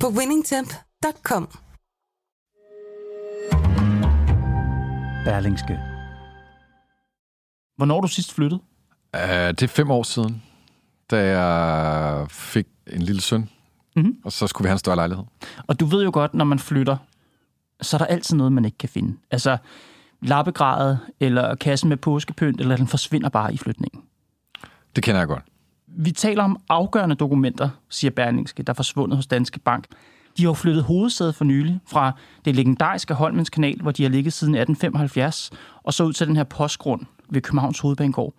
på winningtemp.com. Berlingske. Hvornår du sidst flyttet? Uh, det er fem år siden, da jeg fik en lille søn, mm-hmm. og så skulle vi have en større lejlighed. Og du ved jo godt, når man flytter, så er der altid noget, man ikke kan finde. Altså lappegradet, eller kassen med påskepynt, eller den forsvinder bare i flytningen. Det kender jeg godt. Vi taler om afgørende dokumenter, siger Berlingske, der er forsvundet hos Danske Bank. De har jo flyttet hovedsædet for nylig fra det legendariske Holmens Kanal, hvor de har ligget siden 1875, og så ud til den her postgrund ved Københavns Hovedbanegård.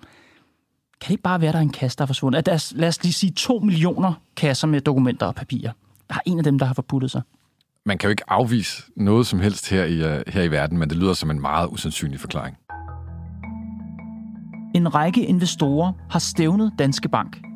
Kan det ikke bare være, der er en kasse, der er forsvundet? Der, lad os lige sige to millioner kasser med dokumenter og papirer. Der er en af dem, der har forputtet sig. Man kan jo ikke afvise noget som helst her i, uh, her i verden, men det lyder som en meget usandsynlig forklaring. En række investorer har stævnet Danske Bank.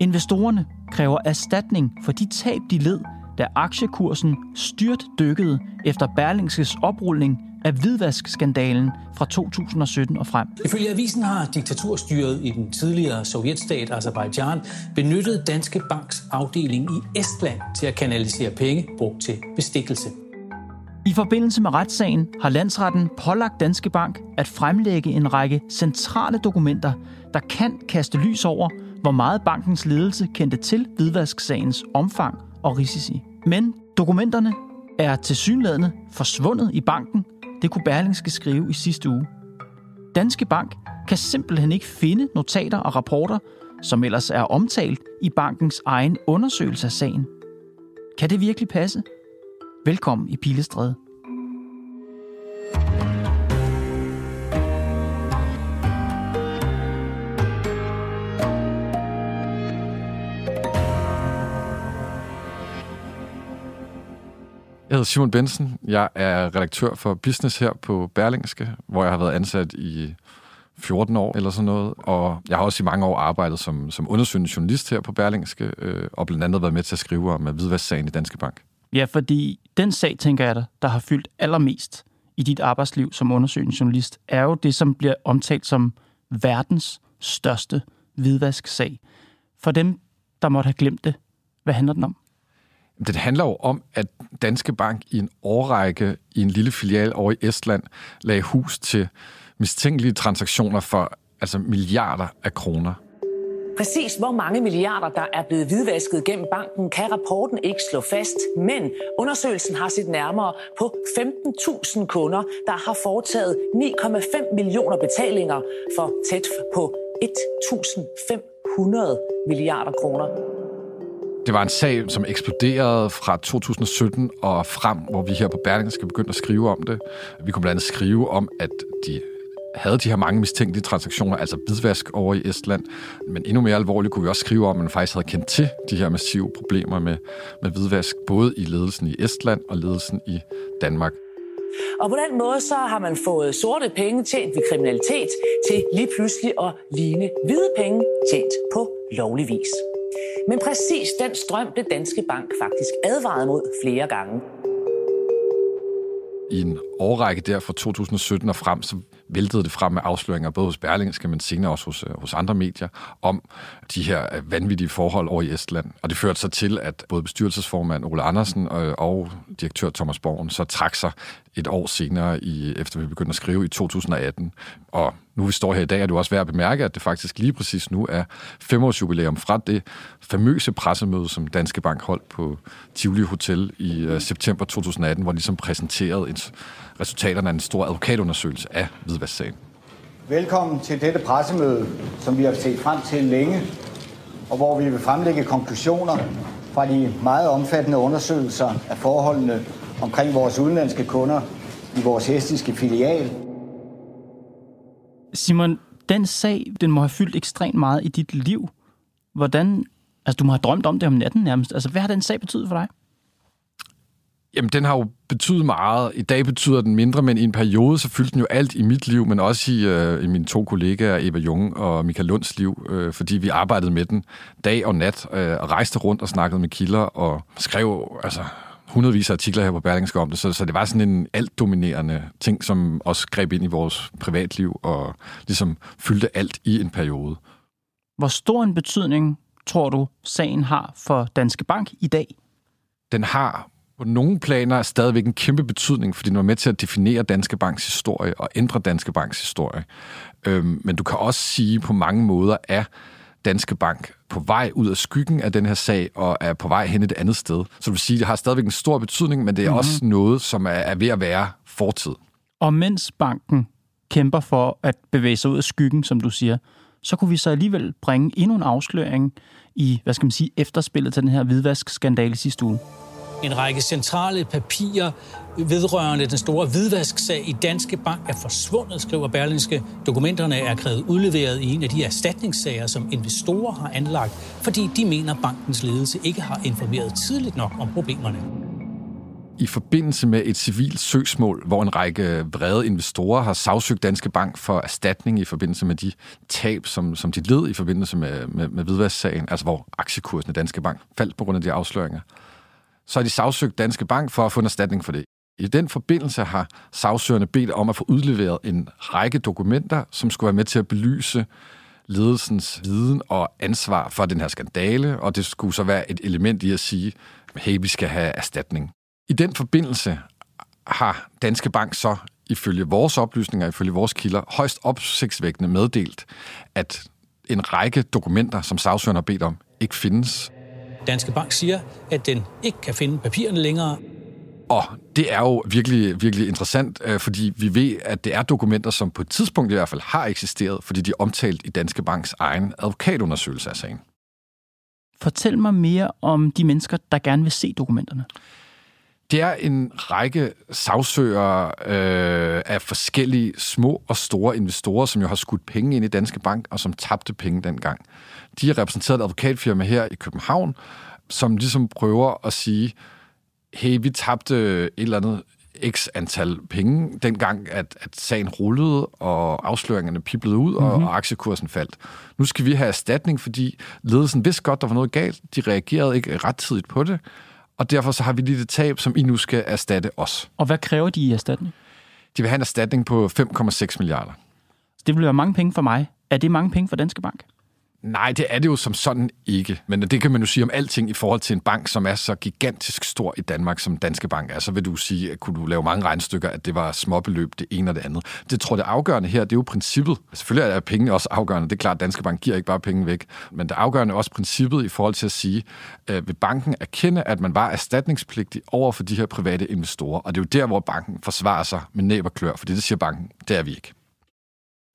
Investorerne kræver erstatning for de tab, de led, da aktiekursen styrt dykkede efter Berlingskes oprulning af hvidvaskskandalen fra 2017 og frem. Ifølge avisen har diktaturstyret i den tidligere sovjetstat Azerbaijan benyttet Danske Banks afdeling i Estland til at kanalisere penge brugt til bestikkelse. I forbindelse med retssagen har landsretten pålagt Danske Bank at fremlægge en række centrale dokumenter, der kan kaste lys over, hvor meget bankens ledelse kendte til hvidvasksagens omfang og risici. Men dokumenterne er tilsyneladende forsvundet i banken. Det kunne Berlingske skrive i sidste uge. Danske Bank kan simpelthen ikke finde notater og rapporter, som ellers er omtalt i bankens egen undersøgelse af sagen. Kan det virkelig passe? Velkommen i Pilestræde. Hedder Simon Bensen. Jeg er redaktør for Business her på Berlingske, hvor jeg har været ansat i 14 år eller sådan noget. Og jeg har også i mange år arbejdet som, som undersøgende journalist her på Berlingske, øh, og blandt andet været med til at skrive om hvidvasksagen i Danske Bank. Ja, fordi den sag, tænker jeg, der, der har fyldt allermest i dit arbejdsliv som undersøgende journalist, er jo det, som bliver omtalt som verdens største hvidvasksag. For dem, der måtte have glemt det, hvad handler den om? Det handler jo om, at Danske Bank i en årrække i en lille filial over i Estland lagde hus til mistænkelige transaktioner for altså milliarder af kroner. Præcis hvor mange milliarder, der er blevet hvidvasket gennem banken, kan rapporten ikke slå fast. Men undersøgelsen har set nærmere på 15.000 kunder, der har foretaget 9,5 millioner betalinger for tæt på 1.500 milliarder kroner. Det var en sag, som eksploderede fra 2017 og frem, hvor vi her på Berlingske begyndte at skrive om det. Vi kunne blandt andet skrive om, at de havde de her mange mistænkelige transaktioner, altså bidvask over i Estland. Men endnu mere alvorligt kunne vi også skrive om, at man faktisk havde kendt til de her massive problemer med, med hvidvask, både i ledelsen i Estland og ledelsen i Danmark. Og på den måde så har man fået sorte penge tjent ved kriminalitet til lige pludselig at ligne hvide penge tjent på lovlig vis. Men præcis den strøm blev Danske Bank faktisk advaret mod flere gange. I en årrække der fra 2017 og frem, så væltede det frem med afsløringer, både hos Berlingske, men senere også hos, øh, hos andre medier, om de her øh, vanvittige forhold over i Estland. Og det førte så til, at både bestyrelsesformand Ole Andersen og, og direktør Thomas Borgen så trak sig et år senere, i, efter vi begyndte at skrive i 2018. Og nu vi står her i dag, er det også værd at bemærke, at det faktisk lige præcis nu er femårsjubilæum fra det famøse pressemøde, som Danske Bank holdt på Tivoli Hotel i uh, september 2018, hvor de ligesom præsenterede et, resultaterne af en stor advokatundersøgelse af hvidvasksagen. Velkommen til dette pressemøde, som vi har set frem til længe, og hvor vi vil fremlægge konklusioner fra de meget omfattende undersøgelser af forholdene omkring vores udenlandske kunder i vores hestiske filial. Simon, den sag, den må have fyldt ekstremt meget i dit liv. Hvordan, altså du må have drømt om det om natten nærmest. Altså, hvad har den sag betydet for dig? Jamen, den har jo betydet meget. I dag betyder den mindre, men i en periode, så fyldte den jo alt i mit liv, men også i, øh, i mine to kollegaer, Eva Jung og Michael Lunds liv, øh, fordi vi arbejdede med den dag og nat, øh, og rejste rundt og snakkede med kilder, og skrev altså, hundredvis af artikler her på Berlingske om det, så, så det var sådan en altdominerende ting, som også greb ind i vores privatliv, og ligesom fyldte alt i en periode. Hvor stor en betydning tror du, sagen har for Danske Bank i dag? Den har på nogle planer stadigvæk en kæmpe betydning, fordi den var med til at definere Danske Banks historie og ændre Danske Banks historie. Øhm, men du kan også sige på mange måder, at Danske Bank på vej ud af skyggen af den her sag og er på vej hen et andet sted. Så du vil sige, at det har stadigvæk en stor betydning, men det er mm-hmm. også noget, som er, er ved at være fortid. Og mens banken kæmper for at bevæge sig ud af skyggen, som du siger, så kunne vi så alligevel bringe endnu en afsløring i, hvad skal man sige, efterspillet til den her hvidvask-skandale sidste uge. En række centrale papirer vedrørende den store hvidvasksag i Danske Bank er forsvundet, skriver Berlinske. Dokumenterne er krævet udleveret i en af de erstatningssager, som investorer har anlagt, fordi de mener, bankens ledelse ikke har informeret tidligt nok om problemerne i forbindelse med et civilt søgsmål, hvor en række vrede investorer har sagsøgt Danske Bank for erstatning i forbindelse med de tab, som, som de led i forbindelse med, med, med hvidvasksagen, altså hvor aktiekursen i Danske Bank faldt på grund af de afsløringer. Så har de sagsøgt Danske Bank for at få en erstatning for det. I den forbindelse har sagsøgerne bedt om at få udleveret en række dokumenter, som skulle være med til at belyse ledelsens viden og ansvar for den her skandale, og det skulle så være et element i at sige, hey, vi skal have erstatning. I den forbindelse har Danske Bank så ifølge vores oplysninger, ifølge vores kilder, højst opsigtsvækkende meddelt, at en række dokumenter, som sagsøgerne har bedt om, ikke findes. Danske Bank siger, at den ikke kan finde papirerne længere. Og det er jo virkelig, virkelig interessant, øh, fordi vi ved, at det er dokumenter, som på et tidspunkt i hvert fald har eksisteret, fordi de er omtalt i Danske Banks egen advokatundersøgelse af sagen. Fortæl mig mere om de mennesker, der gerne vil se dokumenterne. Det er en række sagsøgere øh, af forskellige små og store investorer, som jo har skudt penge ind i Danske Bank, og som tabte penge dengang. De er repræsenteret et advokatfirma her i København, som ligesom prøver at sige, hey, vi tabte et eller andet x antal penge, dengang at, at sagen rullede, og afsløringerne piblede ud, mm-hmm. og, mhm. og aktiekursen faldt. Nu skal vi have erstatning, fordi ledelsen vidste godt, der var noget galt. De reagerede ikke rettidigt på det og derfor så har vi lige det tab, som I nu skal erstatte os. Og hvad kræver de i erstatning? De vil have en erstatning på 5,6 milliarder. Det vil være mange penge for mig. Er det mange penge for Danske Bank? Nej, det er det jo som sådan ikke. Men det kan man jo sige om alting i forhold til en bank, som er så gigantisk stor i Danmark, som Danske Bank er. Så vil du sige, at kunne du lave mange regnstykker, at det var småbeløb, det ene og det andet. Det tror jeg, det afgørende her, det er jo princippet. Selvfølgelig er pengene også afgørende. Det er klart, at Danske Bank giver ikke bare penge væk. Men det afgørende er også princippet i forhold til at sige, at vil banken erkende, at man var erstatningspligtig over for de her private investorer. Og det er jo der, hvor banken forsvarer sig med næb og klør, fordi det siger banken, det er vi ikke.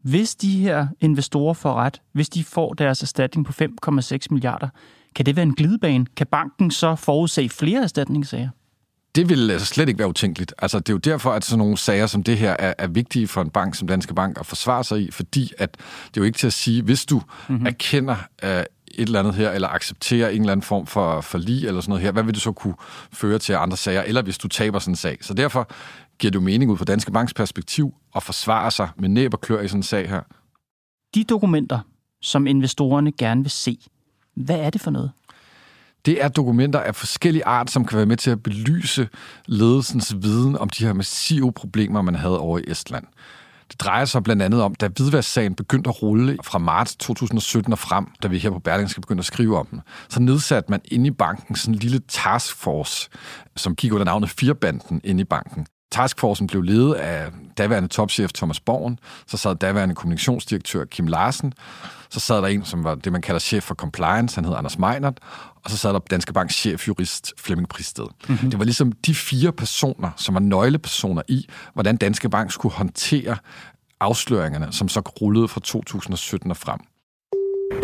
Hvis de her investorer får ret, hvis de får deres erstatning på 5,6 milliarder, kan det være en glidebane? Kan banken så forudse flere erstatningssager? Det vil altså slet ikke være utænkeligt. Altså, det er jo derfor, at sådan nogle sager som det her er, er vigtige for en bank som Danske Bank at forsvare sig i, fordi at det er jo ikke til at sige, hvis du mm-hmm. erkender uh, et eller andet her, eller accepterer en eller anden form for, for lige eller sådan noget her, hvad vil det så kunne føre til andre sager, eller hvis du taber sådan en sag. Så derfor giver det jo mening ud fra Danske Banks perspektiv at forsvare sig med næb og klør i sådan en sag her. De dokumenter, som investorerne gerne vil se, hvad er det for noget? Det er dokumenter af forskellige art, som kan være med til at belyse ledelsens viden om de her massive problemer, man havde over i Estland. Det drejer sig blandt andet om, da hvidvasksagen begyndte at rulle fra marts 2017 og frem, da vi her på Berlingske begyndte at skrive om den, så nedsatte man inde i banken sådan en lille taskforce, som gik under navnet Firbanden inde i banken. Taskforcen blev ledet af daværende topchef Thomas Borgen, så sad daværende kommunikationsdirektør Kim Larsen, så sad der en, som var det, man kalder chef for compliance, han hed Anders Meinert, og så sad der Danske Banks chefjurist Flemming Pristed. Mm-hmm. Det var ligesom de fire personer, som var nøglepersoner i, hvordan Danske Bank skulle håndtere afsløringerne, som så rullede fra 2017 og frem.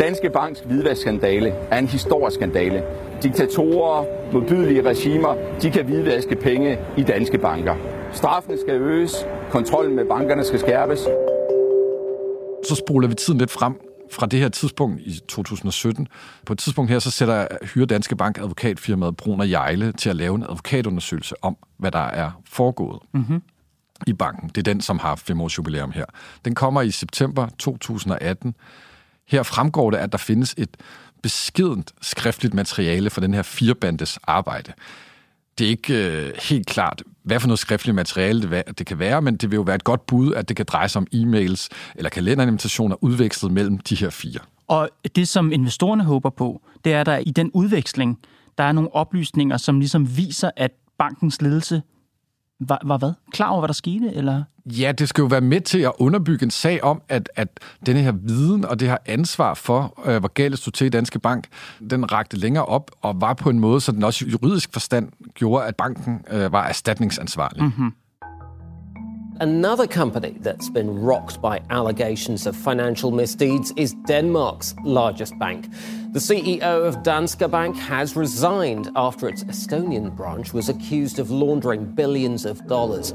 Danske Banks hvidvaskskandale er en historisk skandale. Diktatorer, modbydelige regimer, de kan hvidvaske penge i danske banker. Straffen skal øges, kontrollen med bankerne skal skærpes. Så spoler vi tiden lidt frem fra det her tidspunkt i 2017, på et tidspunkt her, så sætter Hyre Danske Bank advokatfirmaet Brun og Jejle til at lave en advokatundersøgelse om, hvad der er foregået. Mm-hmm i banken. Det er den, som har fem års jubilæum her. Den kommer i september 2018. Her fremgår det, at der findes et beskedent skriftligt materiale for den her firebandes arbejde. Det er ikke øh, helt klart, hvad for noget skriftligt materiale det, det kan være, men det vil jo være et godt bud, at det kan dreje sig om e-mails eller kalenderinvitationer udvekslet mellem de her fire. Og det, som investorerne håber på, det er, at der i den udveksling, der er nogle oplysninger, som ligesom viser, at bankens ledelse var, var hvad? Klar over, hvad der skete? Eller? Ja, det skal jo være med til at underbygge en sag om, at, at denne her viden og det her ansvar for, øh, hvor galt stod til i Danske Bank, den rakte længere op og var på en måde, så den også juridisk forstand gjorde, at banken øh, var erstatningsansvarlig. Mm-hmm. Another company that's been rocked by allegations of financial misdeeds is Denmark's largest bank. The CEO of Danske Bank has resigned after its Estonian branch was accused of laundering billions of dollars.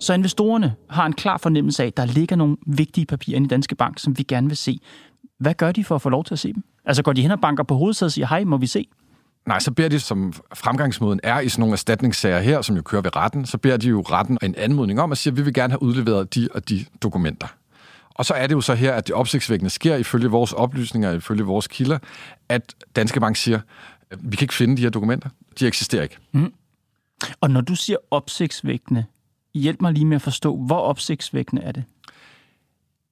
Så investorerne har en klar fornemmelse af, at der ligger nogle vigtige papirer i Danske Bank, som vi gerne vil se. Hvad gør de for at få lov til at se dem? Altså går de hen og banker på hovedet og siger, hej, må vi se? Nej, så beder de, som fremgangsmåden er i sådan nogle erstatningssager her, som jo kører ved retten, så beder de jo retten en anmodning om at sige, at vi vil gerne have udleveret de og de dokumenter. Og så er det jo så her, at det opsigtsvækkende sker, ifølge vores oplysninger, ifølge vores kilder, at Danske Bank siger, vi kan ikke finde de her dokumenter. De eksisterer ikke. Mm. Og når du siger opsigtsvækkende, hjælp mig lige med at forstå, hvor opsigtsvækkende er det?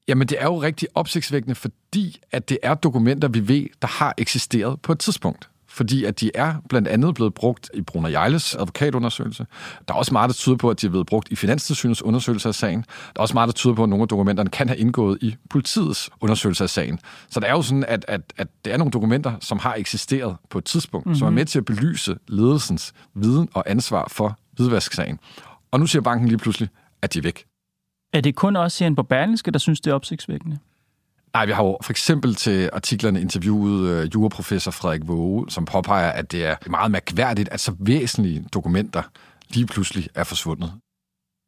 Jamen, det er jo rigtig opsigtsvækkende, fordi at det er dokumenter, vi ved, der har eksisteret på et tidspunkt fordi at de er blandt andet blevet brugt i Brunner Jejles advokatundersøgelse. Der er også meget, der tyder på, at de er blevet brugt i Finanstilsynets undersøgelse af sagen. Der er også meget, der tyder på, at nogle af dokumenterne kan have indgået i politiets undersøgelse af sagen. Så det er jo sådan, at, at, at det er nogle dokumenter, som har eksisteret på et tidspunkt, mm-hmm. som er mhm. med til at belyse ledelsens viden og ansvar for hvidvasksagen. Og nu siger banken lige pludselig, at de er væk. Er det kun også Jan på Berlingske, der synes, det er opsigtsvækkende? Nej, vi har jo for eksempel til artiklerne interviewet uh, juraprofessor Frederik Våge, som påpeger, at det er meget mærkværdigt, at så væsentlige dokumenter lige pludselig er forsvundet.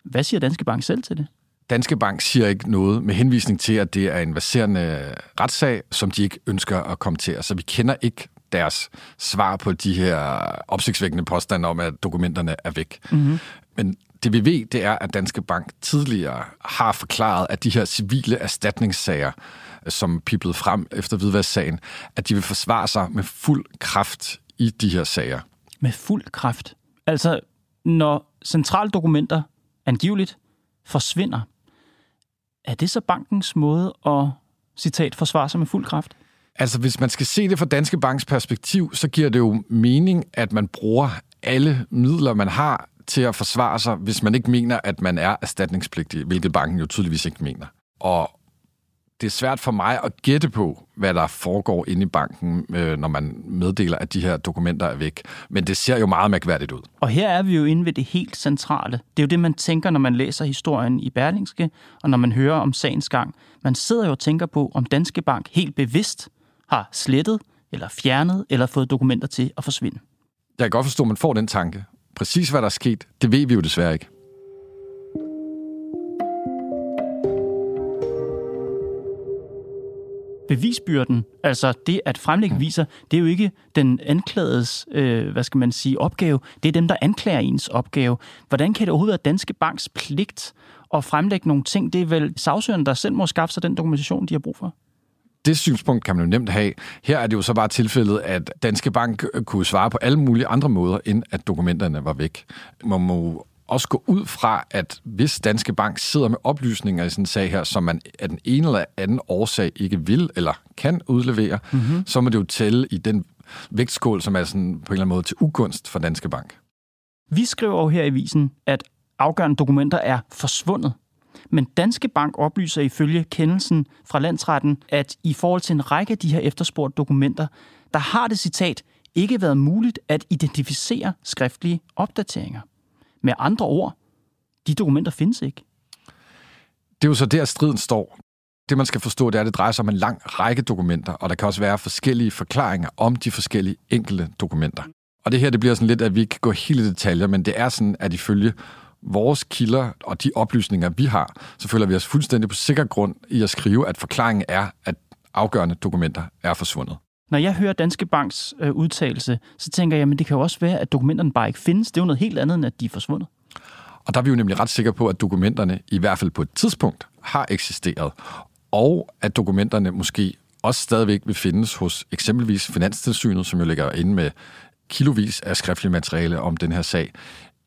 Hvad siger Danske Bank selv til det? Danske Bank siger ikke noget med henvisning til, at det er en baserende retssag, som de ikke ønsker at kommentere. Så vi kender ikke deres svar på de her opsigtsvækkende påstande om, at dokumenterne er væk. Mm-hmm. Men det vi ved, det er, at Danske Bank tidligere har forklaret, at de her civile erstatningssager, som piblede frem efter hvidvasksagen, at de vil forsvare sig med fuld kraft i de her sager. Med fuld kraft? Altså, når centrale dokumenter angiveligt forsvinder, er det så bankens måde at, citat, forsvare sig med fuld kraft? Altså, hvis man skal se det fra Danske Banks perspektiv, så giver det jo mening, at man bruger alle midler, man har til at forsvare sig, hvis man ikke mener, at man er erstatningspligtig, hvilket banken jo tydeligvis ikke mener. Og det er svært for mig at gætte på, hvad der foregår inde i banken, øh, når man meddeler, at de her dokumenter er væk. Men det ser jo meget mærkværdigt ud. Og her er vi jo inde ved det helt centrale. Det er jo det, man tænker, når man læser historien i Berlingske, og når man hører om sagens gang. Man sidder jo og tænker på, om Danske Bank helt bevidst har slettet, eller fjernet, eller fået dokumenter til at forsvinde. Jeg kan godt forstå, at man får den tanke. Præcis hvad der er sket, det ved vi jo desværre ikke. Bevisbyrden, altså det at fremlægge viser, det er jo ikke den anklagedes, øh, hvad skal man sige, opgave. Det er dem, der anklager ens opgave. Hvordan kan det overhovedet være Danske Banks pligt at fremlægge nogle ting? Det er vel sagsøgerne, der selv må skaffe sig den dokumentation, de har brug for det synspunkt kan man jo nemt have. Her er det jo så bare tilfældet, at Danske Bank kunne svare på alle mulige andre måder, end at dokumenterne var væk. Man må også gå ud fra, at hvis Danske Bank sidder med oplysninger i sådan en sag her, som man af den ene eller anden årsag ikke vil eller kan udlevere, mm-hmm. så må det jo tælle i den vægtskål, som er sådan på en eller anden måde til ugunst for Danske Bank. Vi skriver jo her i visen, at afgørende dokumenter er forsvundet. Men Danske Bank oplyser ifølge kendelsen fra landsretten, at i forhold til en række af de her efterspurgte dokumenter, der har det citat ikke været muligt at identificere skriftlige opdateringer. Med andre ord, de dokumenter findes ikke. Det er jo så der, striden står. Det, man skal forstå, det er, at det drejer sig om en lang række dokumenter, og der kan også være forskellige forklaringer om de forskellige enkelte dokumenter. Og det her, det bliver sådan lidt, at vi ikke kan gå helt i detaljer, men det er sådan, at ifølge vores kilder og de oplysninger, vi har, så føler vi os fuldstændig på sikker grund i at skrive, at forklaringen er, at afgørende dokumenter er forsvundet. Når jeg hører Danske Banks øh, udtalelse, så tænker jeg, at det kan jo også være, at dokumenterne bare ikke findes. Det er jo noget helt andet, end at de er forsvundet. Og der er vi jo nemlig ret sikre på, at dokumenterne i hvert fald på et tidspunkt har eksisteret, og at dokumenterne måske også stadigvæk vil findes hos eksempelvis Finanstilsynet, som jo ligger inde med kilovis af skriftlige materiale om den her sag,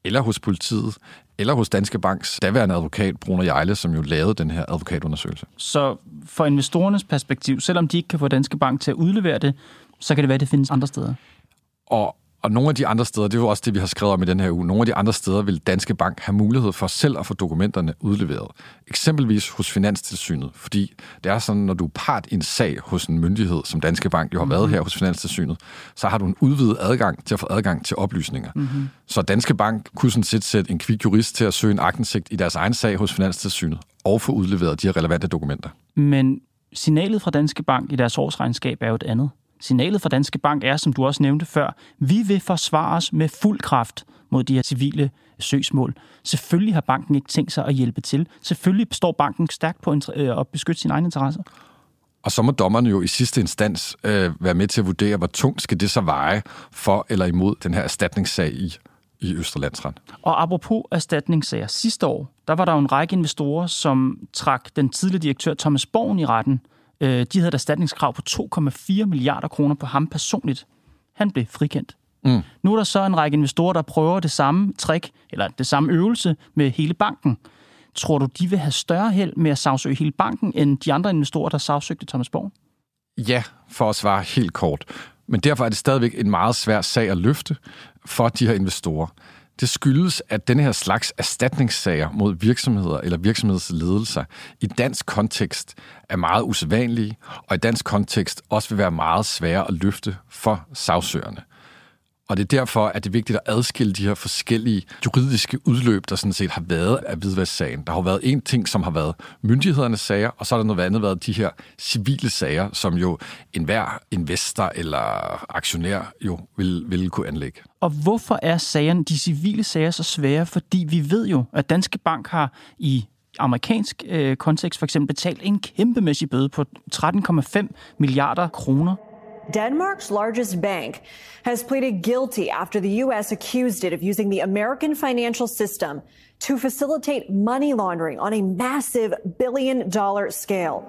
eller hos politiet, eller hos Danske Banks daværende advokat, Bruno Jejle, som jo lavede den her advokatundersøgelse. Så for investorernes perspektiv, selvom de ikke kan få Danske Bank til at udlevere det, så kan det være, at det findes andre steder? Og og nogle af de andre steder, det er jo også det, vi har skrevet om i den her uge, nogle af de andre steder vil Danske Bank have mulighed for selv at få dokumenterne udleveret. Eksempelvis hos Finanstilsynet, fordi det er sådan, når du er part i en sag hos en myndighed, som Danske Bank jo har været mhm. her hos Finanstilsynet, så har du en udvidet adgang til at få adgang til oplysninger. Mm-hmm. Så Danske Bank kunne sådan set sætte en kvik jurist til at søge en agtindsigt i deres egen sag hos Finanstilsynet og få udleveret de her relevante dokumenter. Men signalet fra Danske Bank i deres årsregnskab er jo et andet. Signalet fra Danske Bank er, som du også nævnte før, vi vil forsvare os med fuld kraft mod de her civile søgsmål. Selvfølgelig har banken ikke tænkt sig at hjælpe til. Selvfølgelig står banken stærkt på øh, at beskytte sine egne interesser. Og så må dommerne jo i sidste instans øh, være med til at vurdere, hvor tungt skal det så veje for eller imod den her erstatningssag i, i Østerlandsret. Og apropos erstatningssager, sidste år, der var der jo en række investorer, som trak den tidligere direktør Thomas Borgen i retten Øh, de havde et erstatningskrav på 2,4 milliarder kroner på ham personligt. Han blev frikendt. Mm. Nu er der så en række investorer, der prøver det samme trick, eller det samme øvelse med hele banken. Tror du, de vil have større held med at sagsøge hele banken, end de andre investorer, der sagsøgte Thomas Borg? Ja, for at svare helt kort. Men derfor er det stadigvæk en meget svær sag at løfte for de her investorer. Det skyldes, at denne her slags erstatningssager mod virksomheder eller virksomhedsledelser i dansk kontekst er meget usædvanlige, og i dansk kontekst også vil være meget svære at løfte for sagsøgerne. Og det er derfor, at det er vigtigt at adskille de her forskellige juridiske udløb, der sådan set har været af hvidvasksagen. Der har været en ting, som har været myndighedernes sager, og så er der noget andet været de her civile sager, som jo enhver investor eller aktionær jo vil, vil kunne anlægge. Og hvorfor er sagerne, de civile sager så svære? Fordi vi ved jo, at Danske Bank har i amerikansk øh, kontekst for eksempel betalt en kæmpemæssig bøde på 13,5 milliarder kroner Denmark's largest bank has pleaded guilty after the U.S. accused it of using the American financial system to facilitate money laundering on a massive billion dollar scale.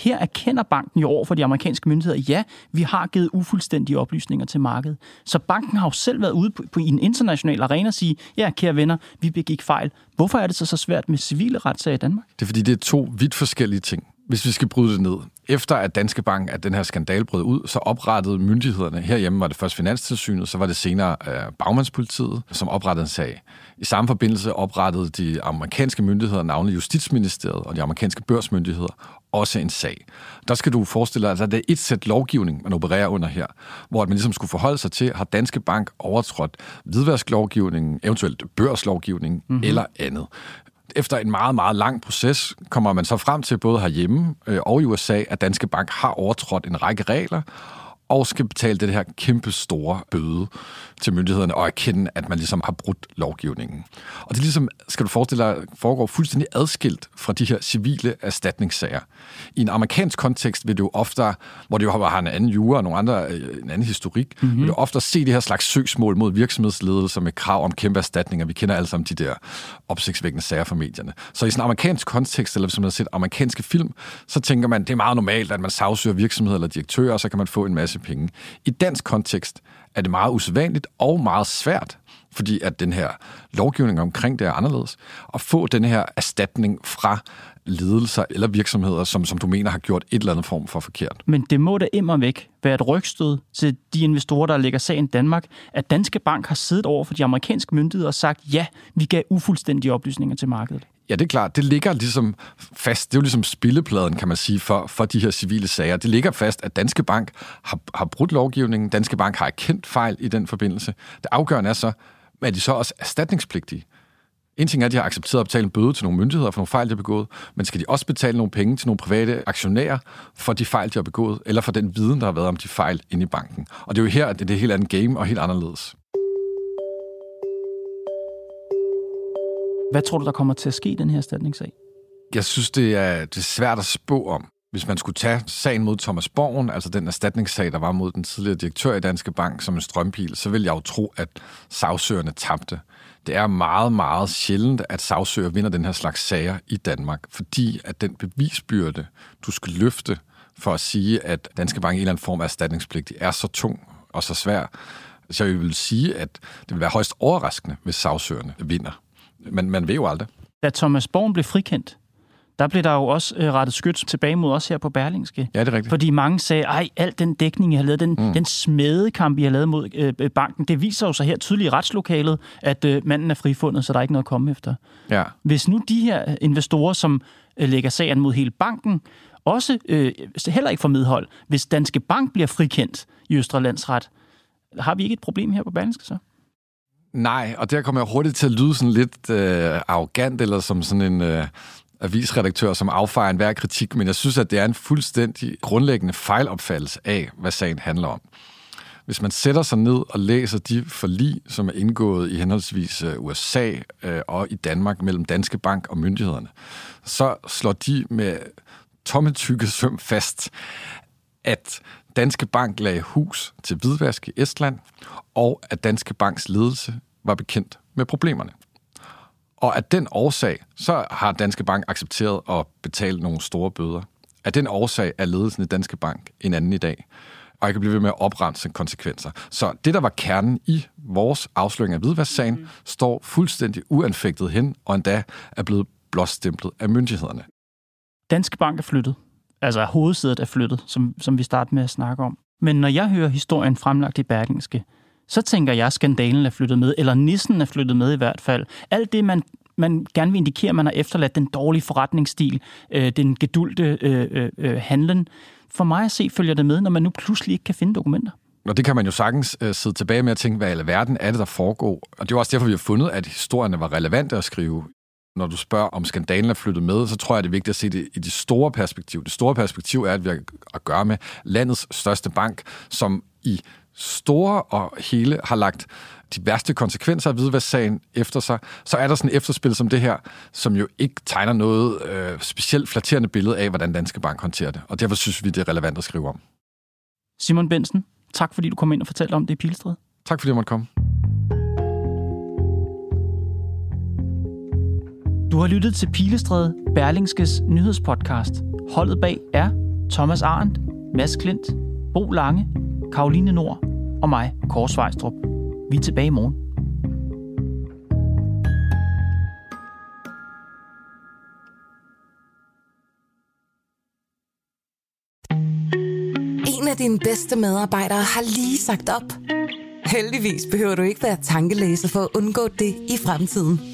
Her erkender banken jo over for de amerikanske myndigheder, ja, vi har givet ufuldstændige oplysninger til markedet. Så banken har jo selv været ude på, på en international arena og sige, ja, kære venner, vi begik fejl. Hvorfor er det så så svært med civile retssager i Danmark? Det er fordi, det er to vidt forskellige ting hvis vi skal bryde det ned. Efter at Danske Bank, at den her skandal brød ud, så oprettede myndighederne, herhjemme var det først Finanstilsynet, så var det senere øh, Bagmandspolitiet, som oprettede en sag. I samme forbindelse oprettede de amerikanske myndigheder, navnet Justitsministeriet og de amerikanske børsmyndigheder, også en sag. Der skal du forestille dig, at der er et sæt lovgivning, man opererer under her, hvor man ligesom skulle forholde sig til, har Danske Bank overtrådt hvidvasklovgivningen, eventuelt børslovgivningen mm-hmm. eller andet efter en meget, meget lang proces kommer man så frem til både herhjemme øh, og i USA, at Danske Bank har overtrådt en række regler, og skal betale det her kæmpe store bøde til myndighederne og erkende, at man ligesom har brudt lovgivningen. Og det ligesom, skal du forestille dig, foregår fuldstændig adskilt fra de her civile erstatningssager. I en amerikansk kontekst vil du ofte, hvor det jo har en anden jura og nogle andre, øh, en anden historik, mm-hmm. vil du ofte se det her slags søgsmål mod virksomhedsledelser med krav om kæmpe erstatninger. Vi kender alle sammen de der opsigtsvækkende sager fra medierne. Så i sådan en amerikansk kontekst, eller hvis man har set amerikanske film, så tænker man, det er meget normalt, at man sagsøger virksomheder eller direktører, og så kan man få en masse penge. I dansk kontekst er det meget usædvanligt og meget svært, fordi at den her lovgivning omkring det er anderledes, at få den her erstatning fra ledelser eller virksomheder, som, som du mener har gjort et eller andet form for forkert. Men det må da immer væk være et rygstød til de investorer, der lægger sagen i Danmark, at Danske Bank har siddet over for de amerikanske myndigheder og sagt, ja, vi gav ufuldstændige oplysninger til markedet. Ja, det er klart. Det ligger ligesom fast. Det er jo ligesom spillepladen, kan man sige, for, for de her civile sager. Det ligger fast, at Danske Bank har, har brudt lovgivningen. Danske Bank har erkendt fejl i den forbindelse. Det afgørende er så, at de så også erstatningspligtige? En ting er, at de har accepteret at betale en bøde til nogle myndigheder for nogle fejl, de har begået, men skal de også betale nogle penge til nogle private aktionærer for de fejl, de har begået, eller for den viden, der har været om de fejl inde i banken? Og det er jo her, at det er et helt andet game og helt anderledes. Hvad tror du, der kommer til at ske i den her erstatningssag? Jeg synes, det er, det er svært at spå om. Hvis man skulle tage sagen mod Thomas Borgen, altså den erstatningssag, der var mod den tidligere direktør i Danske Bank som en strømpil, så vil jeg jo tro, at sagsøgerne tabte. Det er meget, meget sjældent, at sagsøger vinder den her slags sager i Danmark, fordi at den bevisbyrde, du skal løfte for at sige, at Danske Bank i en eller anden form er erstatningspligtig, er så tung og så svær. Så jeg vil sige, at det vil være højst overraskende, hvis sagsøgerne vinder. Men man ved jo aldrig. Da Thomas Borgen blev frikendt, der blev der jo også øh, rettet skyt tilbage mod os her på Berlingske. Ja, det er rigtigt. Fordi mange sagde, ej, al den dækning, I har lavet, den, mm. den smedekamp, I har lavet mod øh, øh, banken, det viser jo sig her tydeligt i retslokalet, at øh, manden er frifundet, så der er ikke noget at komme efter. Ja. Hvis nu de her investorer, som øh, lægger sagen mod hele banken, også øh, heller ikke får medhold, hvis Danske Bank bliver frikendt i Østre Landsret, har vi ikke et problem her på Berlingske så? Nej, og der kommer jeg hurtigt til at lyde sådan lidt øh, arrogant, eller som sådan en øh, avisredaktør, som affejer enhver kritik, men jeg synes, at det er en fuldstændig grundlæggende fejlopfattelse af, hvad sagen handler om. Hvis man sætter sig ned og læser de forlig, som er indgået i henholdsvis øh, USA øh, og i Danmark mellem Danske Bank og myndighederne, så slår de med tomme tykke søm fast, at Danske Bank lagde hus til hvidvask i Estland, og at Danske Banks ledelse var bekendt med problemerne. Og af den årsag, så har Danske Bank accepteret at betale nogle store bøder. Af den årsag er ledelsen i Danske Bank en anden i dag. Og jeg kan blive ved med at oprense konsekvenser. Så det, der var kernen i vores afsløring af hvidvasksagen, mm. står fuldstændig uanfægtet hen, og endda er blevet blåstemplet af myndighederne. Danske Bank er flyttet. Altså hovedsædet er flyttet, som, som vi startede med at snakke om. Men når jeg hører historien fremlagt i Berlingske, så tænker jeg, at skandalen er flyttet med, eller nissen er flyttet med i hvert fald. Alt det, man man gerne vil indikere, at man har efterladt den dårlige forretningsstil, øh, den gedulte øh, øh, øh, handlen. For mig at se, følger det med, når man nu pludselig ikke kan finde dokumenter. Og det kan man jo sagtens øh, sidde tilbage med at tænke, hvad i verden er det, der foregår? Og det er også derfor, vi har fundet, at historierne var relevante at skrive. Når du spørger, om skandalen er flyttet med, så tror jeg, det er vigtigt at se det i det store perspektiv. Det store perspektiv er, at vi har at gøre med landets største bank, som i store og hele har lagt de værste konsekvenser af hvidvasksagen efter sig, så er der sådan et efterspil som det her, som jo ikke tegner noget øh, specielt flatterende billede af, hvordan Danske Bank håndterer det. Og derfor synes vi, det er relevant at skrive om. Simon Bensen, tak fordi du kom ind og fortalte om det i Pilstred. Tak fordi jeg måtte komme. Du har lyttet til Pilestræde, Berlingskes nyhedspodcast. Holdet bag er Thomas Arndt, Mads Klint, Bo Lange, Karoline Nord og mig, Kåre Svejstrup. Vi er tilbage i morgen. En af dine bedste medarbejdere har lige sagt op. Heldigvis behøver du ikke være tankelæser for at undgå det i fremtiden.